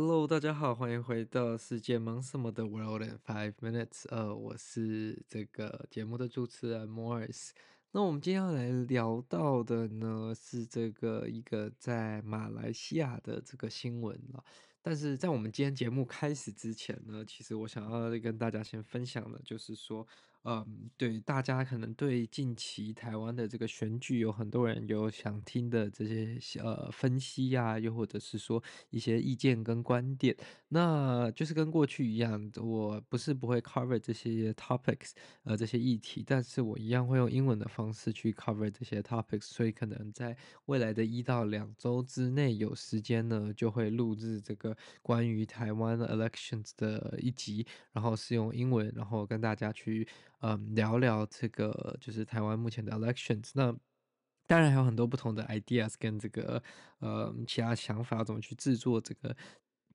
Hello，大家好，欢迎回到世界忙什么的 World in Five Minutes。呃，我是这个节目的主持人 Morris。那我们今天要来聊到的呢，是这个一个在马来西亚的这个新闻了。但是在我们今天节目开始之前呢，其实我想要跟大家先分享的，就是说。嗯，对，大家可能对近期台湾的这个选举有很多人有想听的这些呃分析呀、啊，又或者是说一些意见跟观点，那就是跟过去一样，我不是不会 cover 这些 topics，呃，这些议题，但是我一样会用英文的方式去 cover 这些 topics，所以可能在未来的一到两周之内有时间呢，就会录制这个关于台湾 elections 的一集，然后是用英文，然后跟大家去。嗯，聊聊这个就是台湾目前的 elections，那当然还有很多不同的 ideas 跟这个呃其他想法，怎么去制作这个。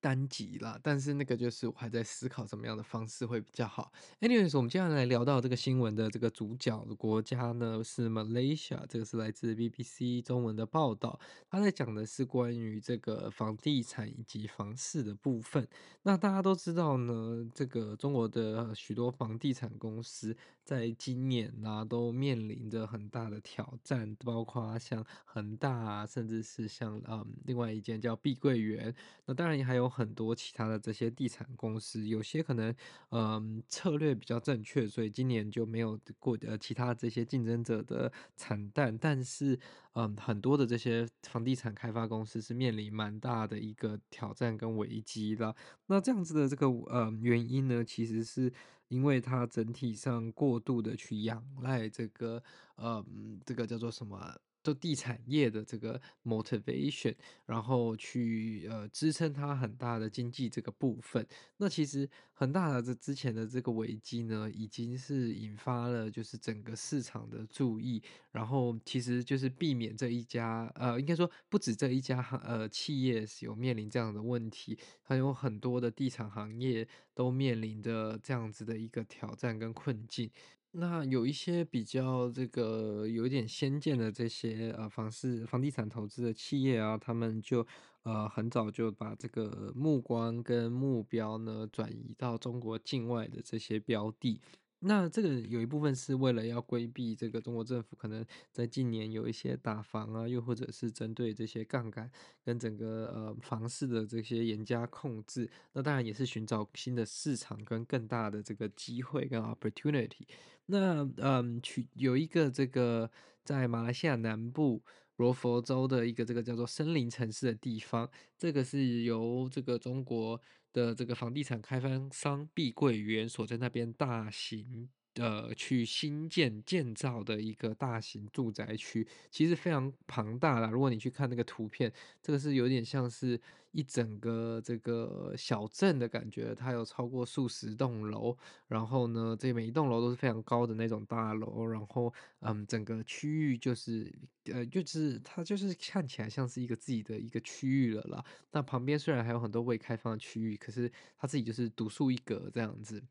单集啦，但是那个就是我还在思考怎么样的方式会比较好。Anyways，我们接下来聊到这个新闻的这个主角的国家呢是 Malaysia，这个是来自 BBC 中文的报道，他在讲的是关于这个房地产以及房市的部分。那大家都知道呢，这个中国的许多房地产公司在今年啊都面临着很大的挑战，包括像恒大啊，甚至是像嗯另外一间叫碧桂园，那当然也还有。很多其他的这些地产公司，有些可能嗯策略比较正确，所以今年就没有过呃其他这些竞争者的惨淡。但是嗯很多的这些房地产开发公司是面临蛮大的一个挑战跟危机的。那这样子的这个呃原因呢，其实是因为它整体上过度的去仰赖这个嗯这个叫做什么？做地产业的这个 motivation，然后去呃支撑它很大的经济这个部分。那其实很大的这之前的这个危机呢，已经是引发了就是整个市场的注意。然后其实就是避免这一家呃，应该说不止这一家呃企业有面临这样的问题，还有很多的地产行业都面临着这样子的一个挑战跟困境。那有一些比较这个有点先见的这些呃房市房地产投资的企业啊，他们就呃很早就把这个目光跟目标呢转移到中国境外的这些标的。那这个有一部分是为了要规避这个中国政府可能在近年有一些打房啊，又或者是针对这些杠杆跟整个呃房市的这些严加控制。那当然也是寻找新的市场跟更大的这个机会跟 opportunity。那嗯，去有一个这个在马来西亚南部罗佛州的一个这个叫做森林城市的地方，这个是由这个中国的这个房地产开发商碧桂园所在那边大型。呃，去新建建造的一个大型住宅区，其实非常庞大啦。如果你去看那个图片，这个是有点像是一整个这个小镇的感觉。它有超过数十栋楼，然后呢，这每一栋楼都是非常高的那种大楼。然后，嗯，整个区域就是，呃，就是它就是看起来像是一个自己的一个区域了啦。那旁边虽然还有很多未开放的区域，可是它自己就是独树一格这样子。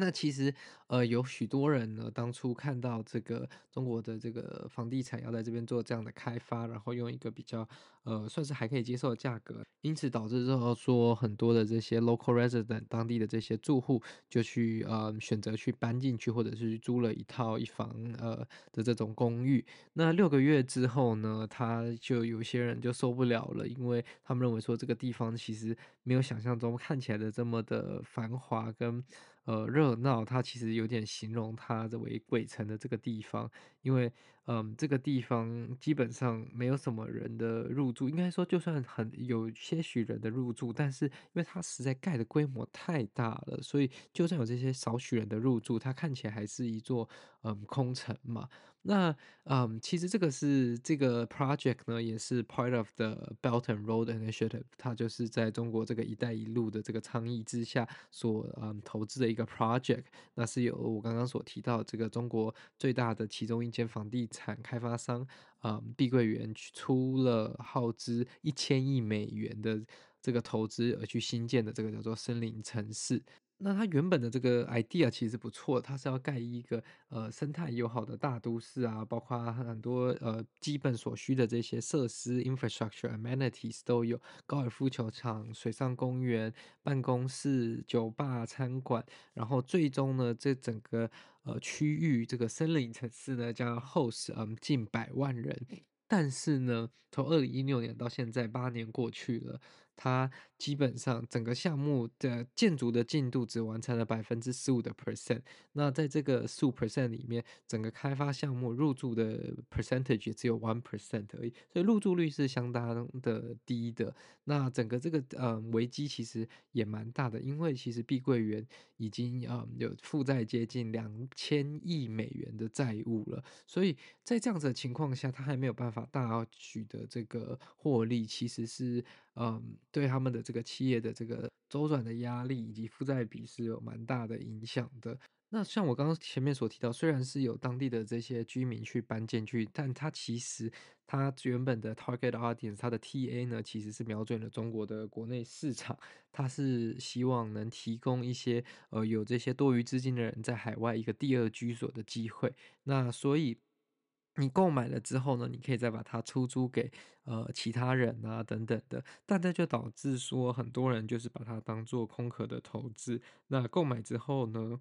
那其实，呃，有许多人呢，当初看到这个中国的这个房地产要在这边做这样的开发，然后用一个比较，呃，算是还可以接受的价格，因此导致之后说很多的这些 local resident 当地的这些住户就去，呃，选择去搬进去，或者是租了一套一房，呃的这种公寓。那六个月之后呢，他就有些人就受不了了，因为他们认为说这个地方其实没有想象中看起来的这么的繁华跟。呃，热闹，它其实有点形容它这为鬼城的这个地方，因为嗯，这个地方基本上没有什么人的入住，应该说就算很有些许人的入住，但是因为它实在盖的规模太大了，所以就算有这些少许人的入住，它看起来还是一座嗯空城嘛。那嗯，其实这个是这个 project 呢，也是 part of the Belt and Road Initiative，它就是在中国这个“一带一路”的这个倡议之下所嗯投资的一个 project。那是由我刚刚所提到这个中国最大的其中一间房地产开发商嗯碧桂园出了耗资一千亿美元的这个投资而去新建的这个叫做森林城市。那它原本的这个 idea 其实不错，它是要盖一个呃生态友好的大都市啊，包括很多呃基本所需的这些设施 infrastructure amenities 都有，高尔夫球场、水上公园、办公室、酒吧、餐馆，然后最终呢，这整个呃区域这个森林城市呢将 host 嗯近百万人，但是呢，从二零一六年到现在八年过去了。它基本上整个项目的建筑的进度只完成了百分之十五的 percent。那在这个十五 percent 里面，整个开发项目入住的 percentage 也只有 one percent 而已，所以入住率是相当的低的。那整个这个呃危机其实也蛮大的，因为其实碧桂园已经呃有负债接近两千亿美元的债务了，所以在这样子的情况下，它还没有办法大取得这个获利，其实是。嗯，对他们的这个企业的这个周转的压力以及负债比是有蛮大的影响的。那像我刚刚前面所提到，虽然是有当地的这些居民去搬进去，但他其实他原本的 target audience，他的 TA 呢，其实是瞄准了中国的国内市场，他是希望能提供一些呃有这些多余资金的人在海外一个第二居所的机会。那所以。你购买了之后呢，你可以再把它出租给呃其他人啊等等的，但这就导致说很多人就是把它当做空壳的投资。那购买之后呢，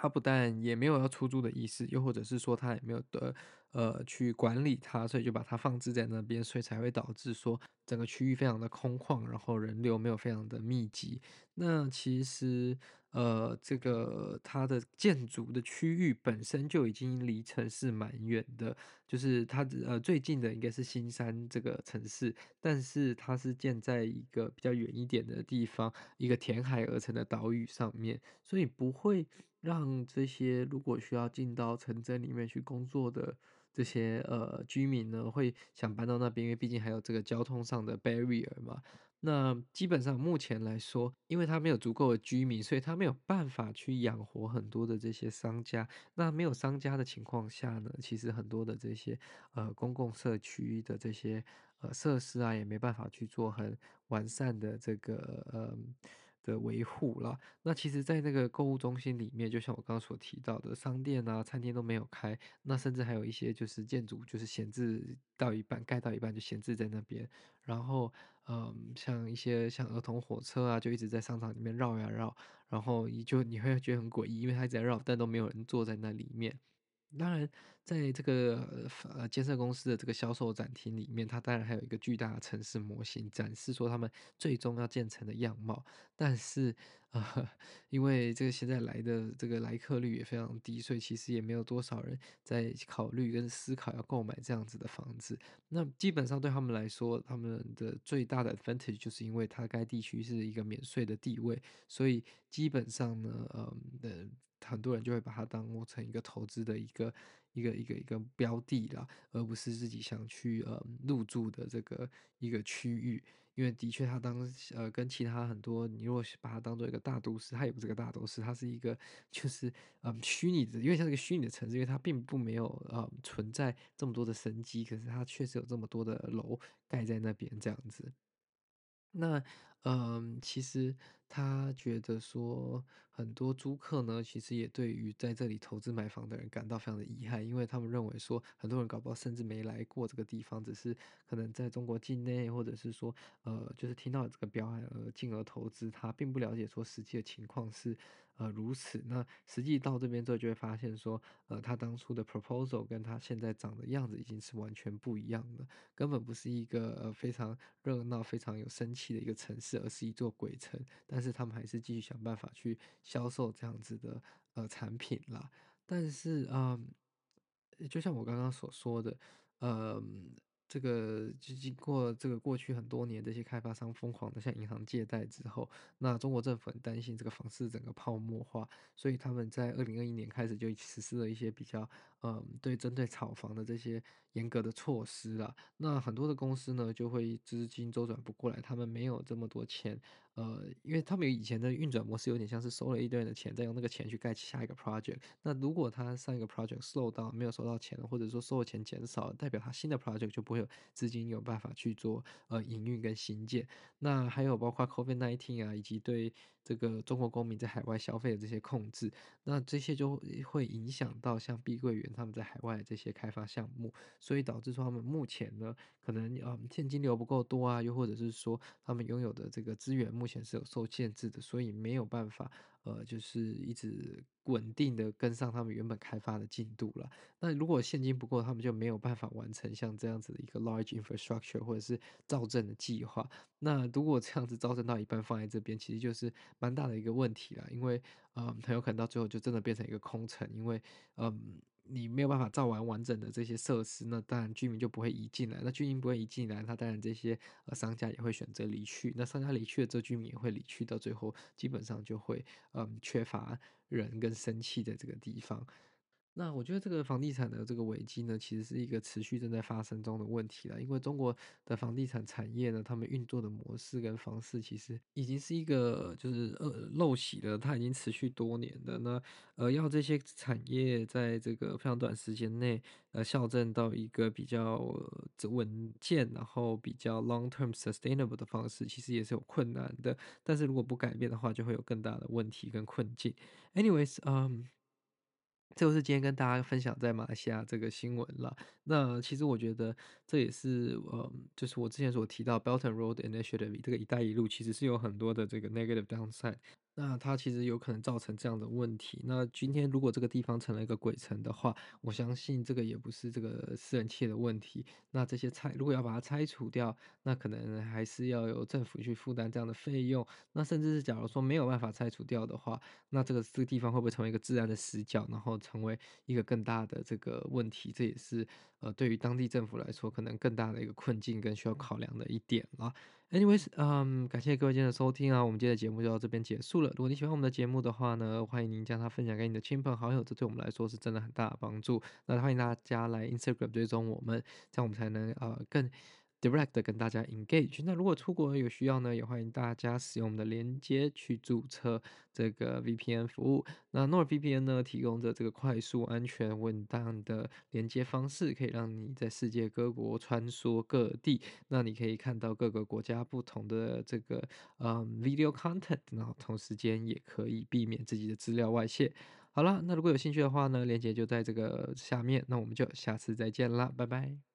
他不但也没有要出租的意思，又或者是说他也没有的呃去管理它，所以就把它放置在那边，所以才会导致说整个区域非常的空旷，然后人流没有非常的密集。那其实。呃，这个它的建筑的区域本身就已经离城市蛮远的，就是它呃最近的应该是新山这个城市，但是它是建在一个比较远一点的地方，一个填海而成的岛屿上面，所以不会让这些如果需要进到城镇里面去工作的这些呃居民呢，会想搬到那边，因为毕竟还有这个交通上的 barrier 嘛。那基本上目前来说，因为他没有足够的居民，所以他没有办法去养活很多的这些商家。那没有商家的情况下呢，其实很多的这些呃公共社区的这些呃设施啊，也没办法去做很完善的这个呃。的维护了，那其实，在那个购物中心里面，就像我刚刚所提到的，商店啊、餐厅都没有开，那甚至还有一些就是建筑，就是闲置到一半，盖到一半就闲置在那边。然后，嗯，像一些像儿童火车啊，就一直在商场里面绕呀绕，然后你就你会觉得很诡异，因为它一直在绕，但都没有人坐在那里面。当然，在这个呃建设公司的这个销售展厅里面，它当然还有一个巨大的城市模型，展示说他们最终要建成的样貌。但是，呃，因为这个现在来的这个来客率也非常低，所以其实也没有多少人在考虑跟思考要购买这样子的房子。那基本上对他们来说，他们的最大的 advantage 就是因为它该地区是一个免税的地位，所以基本上呢，呃，的。很多人就会把它当成一个投资的一个一个一个一个标的啦，而不是自己想去呃入住的这个一个区域。因为的确，它当呃跟其他很多，你如果把它当做一个大都市，它也不是个大都市，它是一个就是嗯、虚拟的，因为像是个虚拟的城市，因为它并不没有呃存在这么多的生机，可是它确实有这么多的楼盖在那边这样子。那嗯，其实他觉得说，很多租客呢，其实也对于在这里投资买房的人感到非常的遗憾，因为他们认为说，很多人搞不好甚至没来过这个地方，只是可能在中国境内，或者是说，呃，就是听到这个标案而进而投资，他并不了解说实际的情况是。呃，如此，那实际到这边之后，就会发现说，呃，他当初的 proposal 跟他现在长的样子已经是完全不一样的，根本不是一个呃非常热闹、非常有生气的一个城市，而是一座鬼城。但是他们还是继续想办法去销售这样子的呃产品啦。但是啊。呃就像我刚刚所说的，呃。这个就经过这个过去很多年，这些开发商疯狂的向银行借贷之后，那中国政府很担心这个房市整个泡沫化，所以他们在二零二一年开始就实施了一些比较，嗯，对针对炒房的这些严格的措施了。那很多的公司呢，就会资金周转不过来，他们没有这么多钱。呃，因为他们以前的运转模式有点像是收了一堆人的钱，再用那个钱去盖下一个 project。那如果他上一个 project slow down 没有收到钱，或者说收的钱减少，代表他新的 project 就不会有资金有办法去做呃营运跟新建。那还有包括 COVID-19 啊，以及对这个中国公民在海外消费的这些控制，那这些就会影响到像碧桂园他们在海外的这些开发项目，所以导致说他们目前呢，可能呃现金流不够多啊，又或者是说他们拥有的这个资源目前是有受限制的，所以没有办法，呃，就是一直稳定的跟上他们原本开发的进度了。那如果现金不够，他们就没有办法完成像这样子的一个 large infrastructure 或者是造证的计划。那如果这样子造证到一半放在这边，其实就是蛮大的一个问题了，因为，嗯，很有可能到最后就真的变成一个空城，因为，嗯。你没有办法造完完整的这些设施，那当然居民就不会移进来。那居民不会移进来，那当然这些呃商家也会选择离去。那商家离去了，这居民也会离去，到最后基本上就会嗯缺乏人跟生气的这个地方。那我觉得这个房地产的这个危机呢，其实是一个持续正在发生中的问题了。因为中国的房地产产业呢，他们运作的模式跟方式，其实已经是一个就是呃陋习了，它已经持续多年的。那呃，要这些产业在这个非常短时间内呃校正到一个比较稳健，然后比较 long term sustainable 的方式，其实也是有困难的。但是如果不改变的话，就会有更大的问题跟困境。Anyways，嗯。这就是今天跟大家分享在马来西亚这个新闻了。那其实我觉得这也是，呃，就是我之前所提到 Belt and Road Initiative 这个“一带一路”其实是有很多的这个 negative downside。那它其实有可能造成这样的问题。那今天如果这个地方成了一个鬼城的话，我相信这个也不是这个私人企业的问题。那这些拆如果要把它拆除掉，那可能还是要由政府去负担这样的费用。那甚至是假如说没有办法拆除掉的话，那这个这个地方会不会成为一个自然的死角，然后成为一个更大的这个问题？这也是呃对于当地政府来说可能更大的一个困境跟需要考量的一点了。Anyways，嗯，感谢各位今天的收听啊，我们今天的节目就到这边结束了。如果你喜欢我们的节目的话呢，欢迎您将它分享给你的亲朋好友，这对我们来说是真的很大的帮助。那欢迎大家来 Instagram 追踪我们，这样我们才能呃更。Direct 跟大家 engage。那如果出国有需要呢，也欢迎大家使用我们的连接去注册这个 VPN 服务。那 NordVPN 呢，提供着这个快速、安全、稳当的连接方式，可以让你在世界各国穿梭各地。那你可以看到各个国家不同的这个嗯 video content，然后同时间也可以避免自己的资料外泄。好了，那如果有兴趣的话呢，连接就在这个下面。那我们就下次再见啦，拜拜。